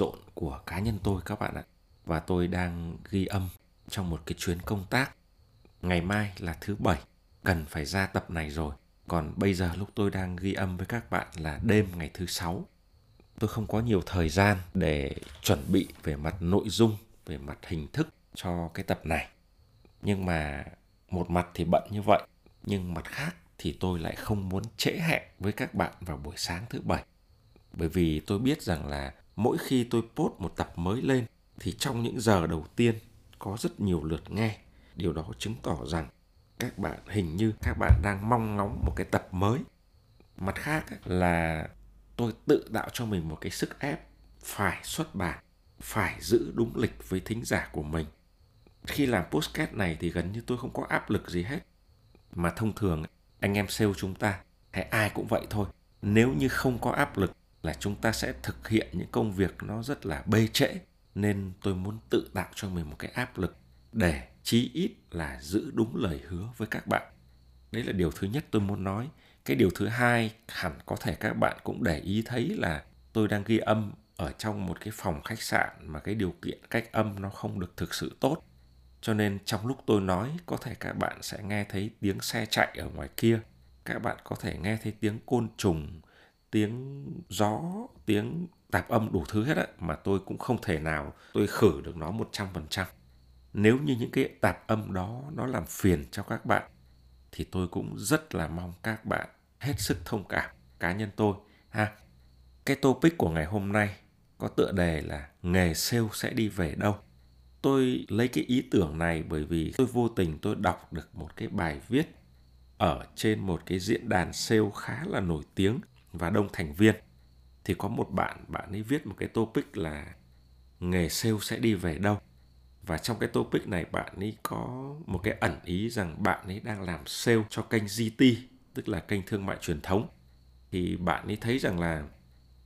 rộn của cá nhân tôi các bạn ạ. Và tôi đang ghi âm trong một cái chuyến công tác. Ngày mai là thứ bảy, cần phải ra tập này rồi. Còn bây giờ lúc tôi đang ghi âm với các bạn là đêm ngày thứ sáu. Tôi không có nhiều thời gian để chuẩn bị về mặt nội dung, về mặt hình thức cho cái tập này. Nhưng mà một mặt thì bận như vậy, nhưng mặt khác thì tôi lại không muốn trễ hẹn với các bạn vào buổi sáng thứ bảy. Bởi vì tôi biết rằng là mỗi khi tôi post một tập mới lên thì trong những giờ đầu tiên có rất nhiều lượt nghe. Điều đó chứng tỏ rằng các bạn hình như các bạn đang mong ngóng một cái tập mới. Mặt khác là tôi tự tạo cho mình một cái sức ép phải xuất bản, phải giữ đúng lịch với thính giả của mình. Khi làm postcard này thì gần như tôi không có áp lực gì hết. Mà thông thường anh em sale chúng ta hay ai cũng vậy thôi nếu như không có áp lực là chúng ta sẽ thực hiện những công việc nó rất là bê trễ. Nên tôi muốn tự tạo cho mình một cái áp lực để chí ít là giữ đúng lời hứa với các bạn. Đấy là điều thứ nhất tôi muốn nói. Cái điều thứ hai, hẳn có thể các bạn cũng để ý thấy là tôi đang ghi âm ở trong một cái phòng khách sạn mà cái điều kiện cách âm nó không được thực sự tốt. Cho nên trong lúc tôi nói, có thể các bạn sẽ nghe thấy tiếng xe chạy ở ngoài kia. Các bạn có thể nghe thấy tiếng côn trùng tiếng gió, tiếng tạp âm đủ thứ hết á, mà tôi cũng không thể nào tôi khử được nó một trăm phần trăm. Nếu như những cái tạp âm đó nó làm phiền cho các bạn, thì tôi cũng rất là mong các bạn hết sức thông cảm cá nhân tôi, ha. Cái topic của ngày hôm nay có tựa đề là nghề sale sẽ đi về đâu? Tôi lấy cái ý tưởng này bởi vì tôi vô tình tôi đọc được một cái bài viết ở trên một cái diễn đàn sale khá là nổi tiếng và đông thành viên, thì có một bạn bạn ấy viết một cái topic là nghề sale sẽ đi về đâu. Và trong cái topic này, bạn ấy có một cái ẩn ý rằng bạn ấy đang làm sale cho kênh GT tức là kênh thương mại truyền thống. Thì bạn ấy thấy rằng là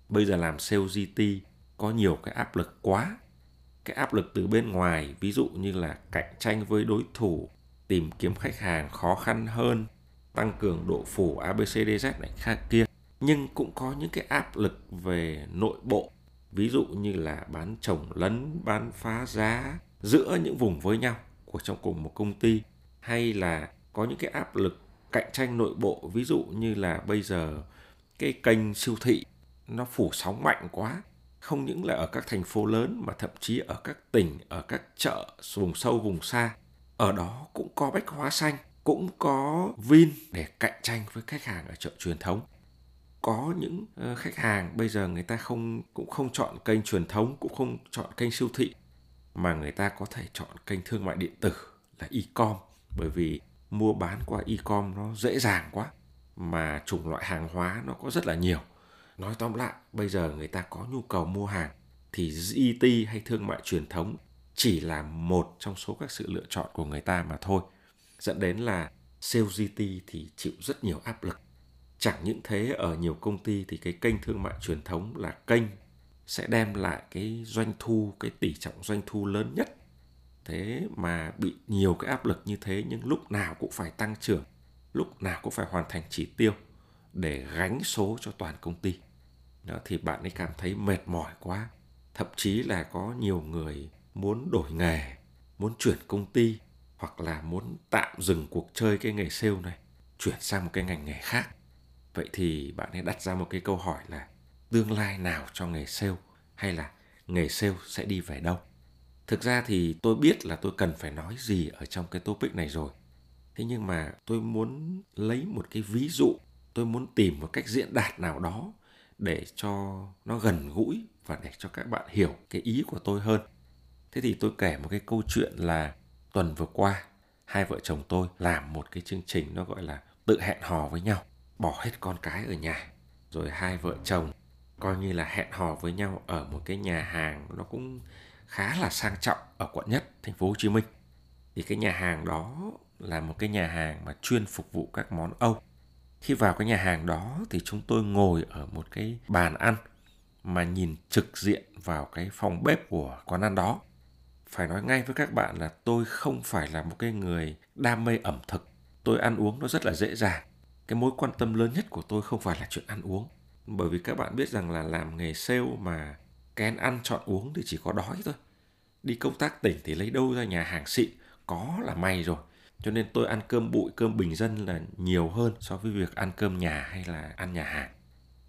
bây giờ làm sale GT có nhiều cái áp lực quá. Cái áp lực từ bên ngoài, ví dụ như là cạnh tranh với đối thủ, tìm kiếm khách hàng khó khăn hơn, tăng cường độ phủ abcdz này, khác kia nhưng cũng có những cái áp lực về nội bộ ví dụ như là bán trồng lấn bán phá giá giữa những vùng với nhau của trong cùng một công ty hay là có những cái áp lực cạnh tranh nội bộ ví dụ như là bây giờ cái kênh siêu thị nó phủ sóng mạnh quá không những là ở các thành phố lớn mà thậm chí ở các tỉnh, ở các chợ vùng sâu vùng xa. Ở đó cũng có bách hóa xanh, cũng có Vin để cạnh tranh với khách hàng ở chợ truyền thống. Có những ờ, khách hàng bây giờ người ta không cũng không chọn kênh truyền thống, cũng không chọn kênh siêu thị mà người ta có thể chọn kênh thương mại điện tử là e-com. Bởi vì mua bán qua e-com nó dễ dàng quá mà chủng loại hàng hóa nó có rất là nhiều. Nói tóm lại bây giờ người ta có nhu cầu mua hàng thì GT hay thương mại truyền thống chỉ là một trong số các sự lựa chọn của người ta mà thôi. Dẫn đến là sale GT thì chịu rất nhiều áp lực chẳng những thế ở nhiều công ty thì cái kênh thương mại truyền thống là kênh sẽ đem lại cái doanh thu cái tỷ trọng doanh thu lớn nhất. Thế mà bị nhiều cái áp lực như thế nhưng lúc nào cũng phải tăng trưởng lúc nào cũng phải hoàn thành chỉ tiêu để gánh số cho toàn công ty. Đó, thì bạn ấy cảm thấy mệt mỏi quá. Thậm chí là có nhiều người muốn đổi nghề muốn chuyển công ty hoặc là muốn tạm dừng cuộc chơi cái nghề sale này chuyển sang một cái ngành nghề khác vậy thì bạn hãy đặt ra một cái câu hỏi là tương lai nào cho nghề sale hay là nghề sale sẽ đi về đâu? Thực ra thì tôi biết là tôi cần phải nói gì ở trong cái topic này rồi. Thế nhưng mà tôi muốn lấy một cái ví dụ, tôi muốn tìm một cách diễn đạt nào đó để cho nó gần gũi và để cho các bạn hiểu cái ý của tôi hơn. Thế thì tôi kể một cái câu chuyện là tuần vừa qua, hai vợ chồng tôi làm một cái chương trình nó gọi là tự hẹn hò với nhau bỏ hết con cái ở nhà, rồi hai vợ chồng coi như là hẹn hò với nhau ở một cái nhà hàng nó cũng khá là sang trọng ở quận nhất, thành phố Hồ Chí Minh. Thì cái nhà hàng đó là một cái nhà hàng mà chuyên phục vụ các món Âu. Khi vào cái nhà hàng đó thì chúng tôi ngồi ở một cái bàn ăn mà nhìn trực diện vào cái phòng bếp của quán ăn đó. Phải nói ngay với các bạn là tôi không phải là một cái người đam mê ẩm thực. Tôi ăn uống nó rất là dễ dàng cái mối quan tâm lớn nhất của tôi không phải là chuyện ăn uống. Bởi vì các bạn biết rằng là làm nghề sale mà kén ăn, chọn uống thì chỉ có đói thôi. Đi công tác tỉnh thì lấy đâu ra nhà hàng xịn, có là may rồi. Cho nên tôi ăn cơm bụi, cơm bình dân là nhiều hơn so với việc ăn cơm nhà hay là ăn nhà hàng.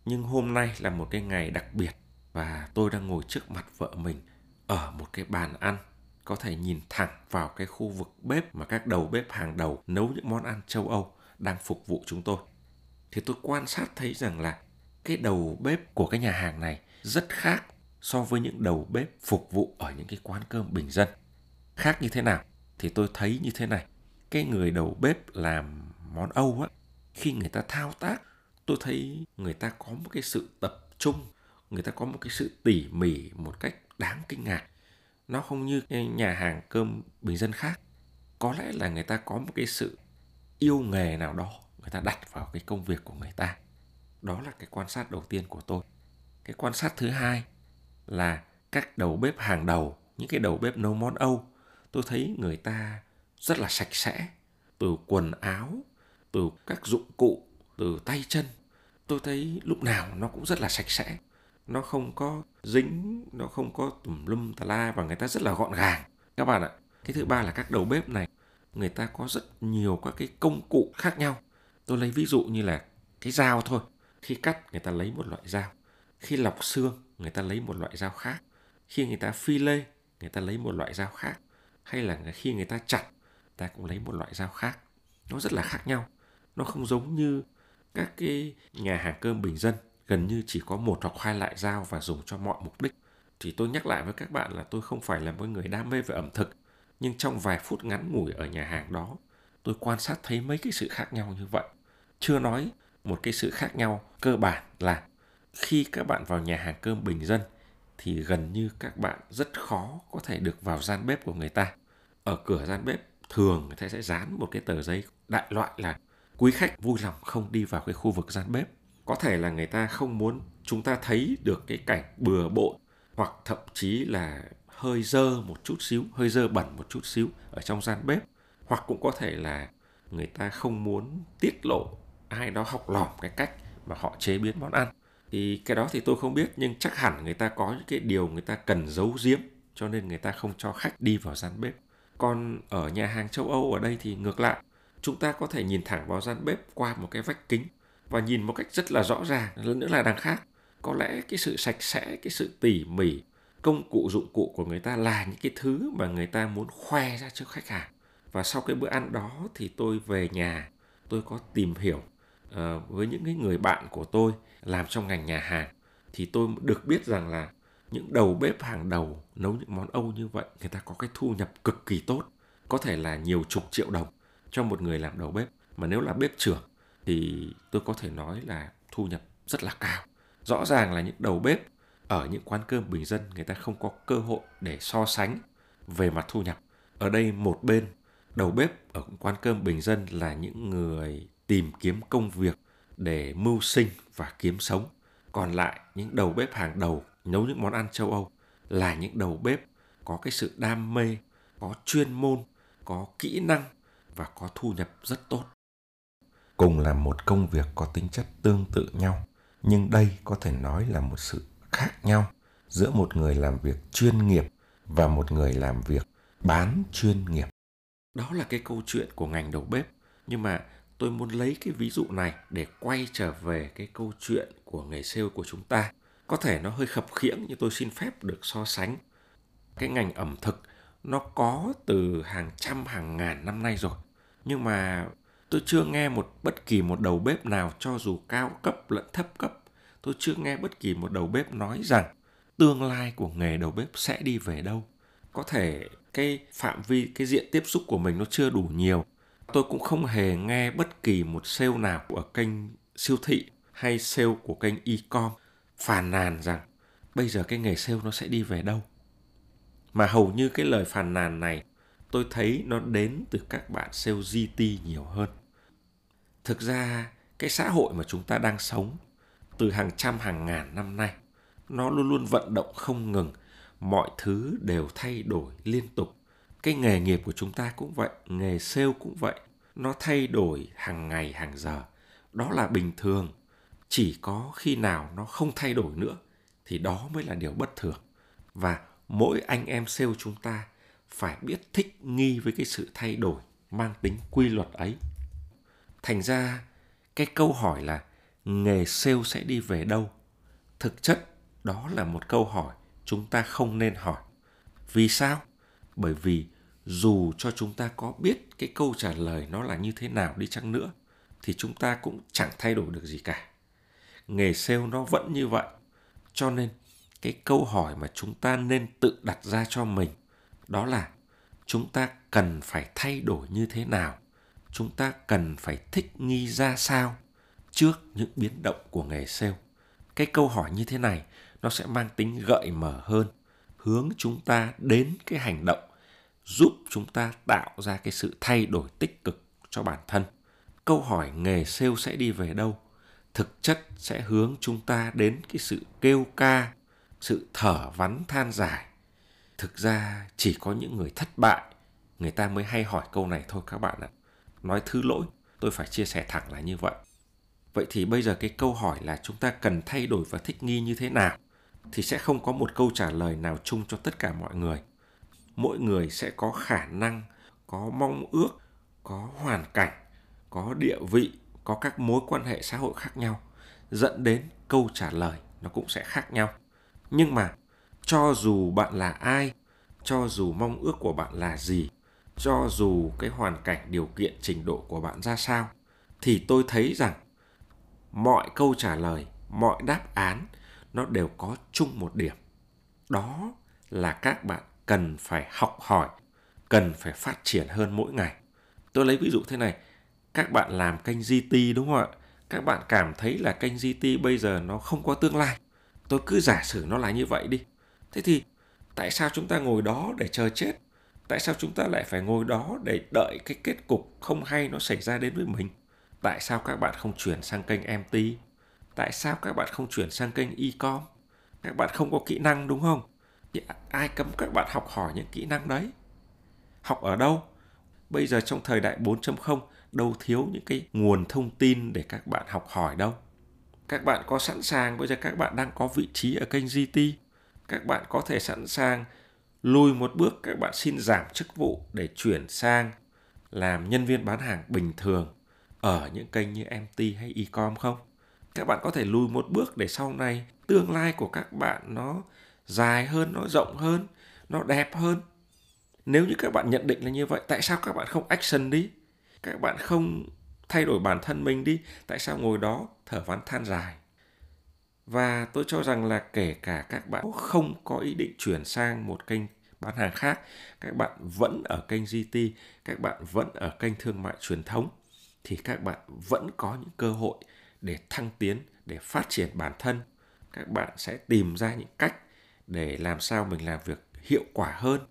Nhưng hôm nay là một cái ngày đặc biệt và tôi đang ngồi trước mặt vợ mình ở một cái bàn ăn, có thể nhìn thẳng vào cái khu vực bếp mà các đầu bếp hàng đầu nấu những món ăn châu Âu đang phục vụ chúng tôi. Thì tôi quan sát thấy rằng là cái đầu bếp của cái nhà hàng này rất khác so với những đầu bếp phục vụ ở những cái quán cơm bình dân. Khác như thế nào? Thì tôi thấy như thế này. Cái người đầu bếp làm món Âu á, khi người ta thao tác, tôi thấy người ta có một cái sự tập trung, người ta có một cái sự tỉ mỉ một cách đáng kinh ngạc nó không như nhà hàng cơm bình dân khác có lẽ là người ta có một cái sự yêu nghề nào đó, người ta đặt vào cái công việc của người ta. Đó là cái quan sát đầu tiên của tôi. Cái quan sát thứ hai là các đầu bếp hàng đầu, những cái đầu bếp nấu món âu, tôi thấy người ta rất là sạch sẽ. Từ quần áo, từ các dụng cụ, từ tay chân, tôi thấy lúc nào nó cũng rất là sạch sẽ. Nó không có dính, nó không có tùm lum tà la và người ta rất là gọn gàng. Các bạn ạ, cái thứ ba là các đầu bếp này người ta có rất nhiều các cái công cụ khác nhau. Tôi lấy ví dụ như là cái dao thôi. Khi cắt người ta lấy một loại dao. Khi lọc xương người ta lấy một loại dao khác. Khi người ta phi lê người ta lấy một loại dao khác. Hay là khi người ta chặt ta cũng lấy một loại dao khác. Nó rất là khác nhau. Nó không giống như các cái nhà hàng cơm bình dân. Gần như chỉ có một hoặc hai loại dao và dùng cho mọi mục đích. Thì tôi nhắc lại với các bạn là tôi không phải là một người đam mê về ẩm thực, nhưng trong vài phút ngắn ngủi ở nhà hàng đó, tôi quan sát thấy mấy cái sự khác nhau như vậy. Chưa nói một cái sự khác nhau cơ bản là khi các bạn vào nhà hàng cơm bình dân thì gần như các bạn rất khó có thể được vào gian bếp của người ta. Ở cửa gian bếp thường người ta sẽ dán một cái tờ giấy đại loại là quý khách vui lòng không đi vào cái khu vực gian bếp có thể là người ta không muốn chúng ta thấy được cái cảnh bừa bộn hoặc thậm chí là hơi dơ một chút xíu, hơi dơ bẩn một chút xíu ở trong gian bếp. Hoặc cũng có thể là người ta không muốn tiết lộ ai đó học lỏm cái cách mà họ chế biến món ăn. Thì cái đó thì tôi không biết, nhưng chắc hẳn người ta có những cái điều người ta cần giấu giếm, cho nên người ta không cho khách đi vào gian bếp. Còn ở nhà hàng châu âu ở đây thì ngược lại, chúng ta có thể nhìn thẳng vào gian bếp qua một cái vách kính và nhìn một cách rất là rõ ràng lần nữa là đằng khác. Có lẽ cái sự sạch sẽ, cái sự tỉ mỉ công cụ dụng cụ của người ta là những cái thứ mà người ta muốn khoe ra trước khách hàng. Và sau cái bữa ăn đó thì tôi về nhà tôi có tìm hiểu uh, với những cái người bạn của tôi làm trong ngành nhà hàng. Thì tôi được biết rằng là những đầu bếp hàng đầu nấu những món âu như vậy người ta có cái thu nhập cực kỳ tốt có thể là nhiều chục triệu đồng cho một người làm đầu bếp. Mà nếu là bếp trưởng thì tôi có thể nói là thu nhập rất là cao. Rõ ràng là những đầu bếp ở những quán cơm bình dân, người ta không có cơ hội để so sánh về mặt thu nhập. Ở đây một bên, đầu bếp ở quán cơm bình dân là những người tìm kiếm công việc để mưu sinh và kiếm sống. Còn lại, những đầu bếp hàng đầu nấu những món ăn châu âu là những đầu bếp có cái sự đam mê, có chuyên môn, có kỹ năng và có thu nhập rất tốt. Cùng làm một công việc có tính chất tương tự nhau, nhưng đây có thể nói là một sự khác nhau giữa một người làm việc chuyên nghiệp và một người làm việc bán chuyên nghiệp. Đó là cái câu chuyện của ngành đầu bếp. Nhưng mà tôi muốn lấy cái ví dụ này để quay trở về cái câu chuyện của nghề sale của chúng ta. Có thể nó hơi khập khiễng nhưng tôi xin phép được so sánh. Cái ngành ẩm thực nó có từ hàng trăm, hàng ngàn năm nay rồi. Nhưng mà tôi chưa nghe một, bất kỳ một đầu bếp nào cho dù cao cấp lẫn thấp cấp tôi chưa nghe bất kỳ một đầu bếp nói rằng tương lai của nghề đầu bếp sẽ đi về đâu. Có thể cái phạm vi, cái diện tiếp xúc của mình nó chưa đủ nhiều. Tôi cũng không hề nghe bất kỳ một sale nào ở kênh siêu thị hay sale của kênh e-com phàn nàn rằng bây giờ cái nghề sale nó sẽ đi về đâu. Mà hầu như cái lời phàn nàn này tôi thấy nó đến từ các bạn sale GT nhiều hơn. Thực ra cái xã hội mà chúng ta đang sống từ hàng trăm hàng ngàn năm nay. Nó luôn luôn vận động không ngừng. Mọi thứ đều thay đổi liên tục. Cái nghề nghiệp của chúng ta cũng vậy, nghề sale cũng vậy. Nó thay đổi hàng ngày, hàng giờ. Đó là bình thường. Chỉ có khi nào nó không thay đổi nữa, thì đó mới là điều bất thường. Và mỗi anh em sale chúng ta phải biết thích nghi với cái sự thay đổi mang tính quy luật ấy. Thành ra, cái câu hỏi là nghề sale sẽ đi về đâu? Thực chất, đó là một câu hỏi chúng ta không nên hỏi. Vì sao? Bởi vì dù cho chúng ta có biết cái câu trả lời nó là như thế nào đi chăng nữa, thì chúng ta cũng chẳng thay đổi được gì cả. Nghề sale nó vẫn như vậy. Cho nên, cái câu hỏi mà chúng ta nên tự đặt ra cho mình, đó là chúng ta cần phải thay đổi như thế nào? Chúng ta cần phải thích nghi ra sao? Trước những biến động của nghề sale. Cái câu hỏi như thế này, nó sẽ mang tính gợi mở hơn. Hướng chúng ta đến cái hành động, giúp chúng ta tạo ra cái sự thay đổi tích cực cho bản thân. Câu hỏi nghề sale sẽ đi về đâu? Thực chất sẽ hướng chúng ta đến cái sự kêu ca, sự thở vắn than dài. Thực ra chỉ có những người thất bại, người ta mới hay hỏi câu này thôi các bạn ạ. Nói thứ lỗi, tôi phải chia sẻ thẳng là như vậy vậy thì bây giờ cái câu hỏi là chúng ta cần thay đổi và thích nghi như thế nào thì sẽ không có một câu trả lời nào chung cho tất cả mọi người. Mỗi người sẽ có khả năng, có mong ước, có hoàn cảnh, có địa vị, có các mối quan hệ xã hội khác nhau. Dẫn đến câu trả lời nó cũng sẽ khác nhau. Nhưng mà cho dù bạn là ai, cho dù mong ước của bạn là gì, cho dù cái hoàn cảnh điều kiện trình độ của bạn ra sao, thì tôi thấy rằng mọi câu trả lời, mọi đáp án, nó đều có chung một điểm. Đó là các bạn cần phải học hỏi, cần phải phát triển hơn mỗi ngày. Tôi lấy ví dụ thế này, các bạn làm kênh GT đúng không ạ? Các bạn cảm thấy là kênh GT bây giờ nó không có tương lai. Tôi cứ giả sử nó là như vậy đi. Thế thì tại sao chúng ta ngồi đó để chờ chết? Tại sao chúng ta lại phải ngồi đó để đợi cái kết cục không hay nó xảy ra đến với mình? Tại sao các bạn không chuyển sang kênh MT tại sao các bạn không chuyển sang kênh e-com? Các bạn không có kỹ năng, đúng không? Thì ai cấm các bạn học hỏi những kỹ năng đấy? Học ở đâu? Bây giờ trong thời đại 4.0 đâu thiếu những cái nguồn thông tin để các bạn học hỏi đâu. Các bạn có sẵn sàng, bây giờ các bạn đang có vị trí ở kênh GT các bạn có thể sẵn sàng lùi một bước, các bạn xin giảm chức vụ để chuyển sang làm nhân viên bán hàng bình thường ở những kênh như MT hay ecom không? Các bạn có thể lùi một bước để sau này tương lai của các bạn nó dài hơn, nó rộng hơn, nó đẹp hơn. Nếu như các bạn nhận định là như vậy, tại sao các bạn không action đi? Các bạn không thay đổi bản thân mình đi, tại sao ngồi đó thở ván than dài? Và tôi cho rằng là kể cả các bạn không có ý định chuyển sang một kênh bán hàng khác, các bạn vẫn ở kênh GT, các bạn vẫn ở kênh thương mại truyền thống thì các bạn vẫn có những cơ hội để thăng tiến, để phát triển bản thân. Các bạn sẽ tìm ra những cách để làm sao mình làm việc hiệu quả hơn,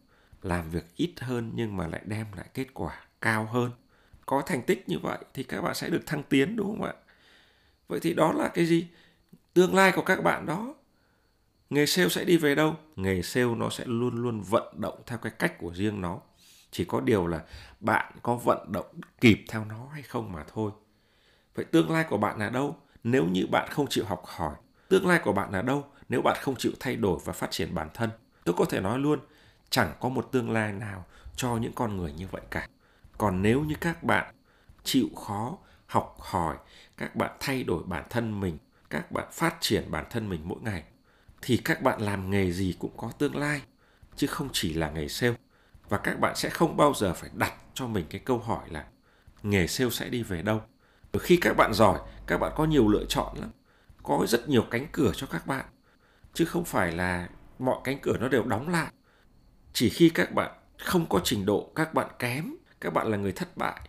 làm việc ít hơn nhưng mà lại đem lại kết quả cao hơn. Có thành tích như vậy thì các bạn sẽ được thăng tiến đúng không ạ? Vậy thì đó là cái gì? Tương lai của các bạn đó. Nghề sale sẽ đi về đâu? Nghề sale nó sẽ luôn luôn vận động theo cái cách của riêng nó chỉ có điều là bạn có vận động kịp theo nó hay không mà thôi. Vậy tương lai của bạn là đâu? Nếu như bạn không chịu học hỏi, tương lai của bạn là đâu? Nếu bạn không chịu thay đổi và phát triển bản thân, tôi có thể nói luôn, chẳng có một tương lai nào cho những con người như vậy cả. Còn nếu như các bạn chịu khó học hỏi, các bạn thay đổi bản thân mình, các bạn phát triển bản thân mình mỗi ngày, thì các bạn làm nghề gì cũng có tương lai, chứ không chỉ là nghề sale và các bạn sẽ không bao giờ phải đặt cho mình cái câu hỏi là nghề sale sẽ đi về đâu. Khi các bạn giỏi, các bạn có nhiều lựa chọn lắm, có rất nhiều cánh cửa cho các bạn. Chứ không phải là mọi cánh cửa nó đều đóng lại. Chỉ khi các bạn không có trình độ, các bạn kém, các bạn là người thất bại,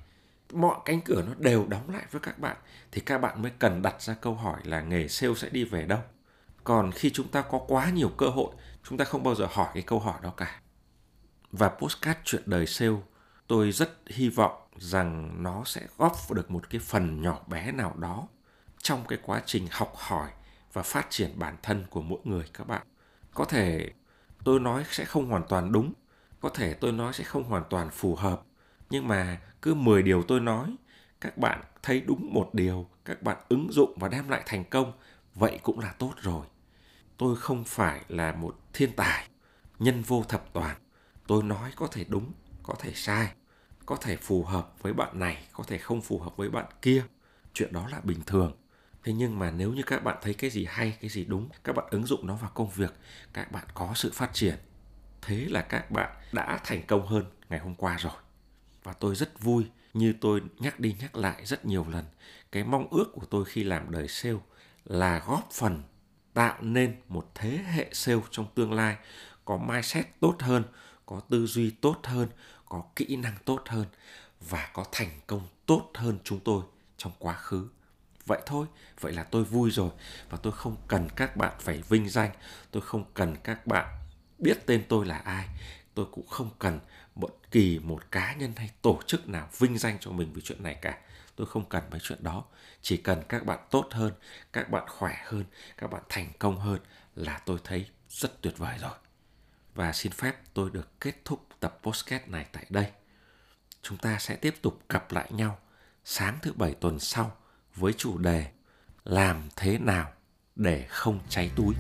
mọi cánh cửa nó đều đóng lại với các bạn, thì các bạn mới cần đặt ra câu hỏi là nghề sale sẽ đi về đâu. Còn khi chúng ta có quá nhiều cơ hội, chúng ta không bao giờ hỏi cái câu hỏi đó cả và postcard chuyện đời sale, tôi rất hy vọng rằng nó sẽ góp được một cái phần nhỏ bé nào đó trong cái quá trình học hỏi và phát triển bản thân của mỗi người các bạn. Có thể tôi nói sẽ không hoàn toàn đúng, có thể tôi nói sẽ không hoàn toàn phù hợp, nhưng mà cứ 10 điều tôi nói, các bạn thấy đúng một điều, các bạn ứng dụng và đem lại thành công, vậy cũng là tốt rồi. Tôi không phải là một thiên tài, nhân vô thập toàn tôi nói có thể đúng, có thể sai, có thể phù hợp với bạn này, có thể không phù hợp với bạn kia. Chuyện đó là bình thường. Thế nhưng mà nếu như các bạn thấy cái gì hay, cái gì đúng, các bạn ứng dụng nó vào công việc, các bạn có sự phát triển, thế là các bạn đã thành công hơn ngày hôm qua rồi. Và tôi rất vui như tôi nhắc đi nhắc lại rất nhiều lần, cái mong ước của tôi khi làm đời sale là góp phần tạo nên một thế hệ sale trong tương lai có mindset tốt hơn có tư duy tốt hơn, có kỹ năng tốt hơn và có thành công tốt hơn chúng tôi trong quá khứ. Vậy thôi, vậy là tôi vui rồi và tôi không cần các bạn phải vinh danh, tôi không cần các bạn biết tên tôi là ai, tôi cũng không cần bất kỳ một cá nhân hay tổ chức nào vinh danh cho mình về chuyện này cả. Tôi không cần mấy chuyện đó, chỉ cần các bạn tốt hơn, các bạn khỏe hơn, các bạn thành công hơn là tôi thấy rất tuyệt vời rồi và xin phép tôi được kết thúc tập postcard này tại đây. Chúng ta sẽ tiếp tục gặp lại nhau sáng thứ bảy tuần sau với chủ đề làm thế nào để không cháy túi?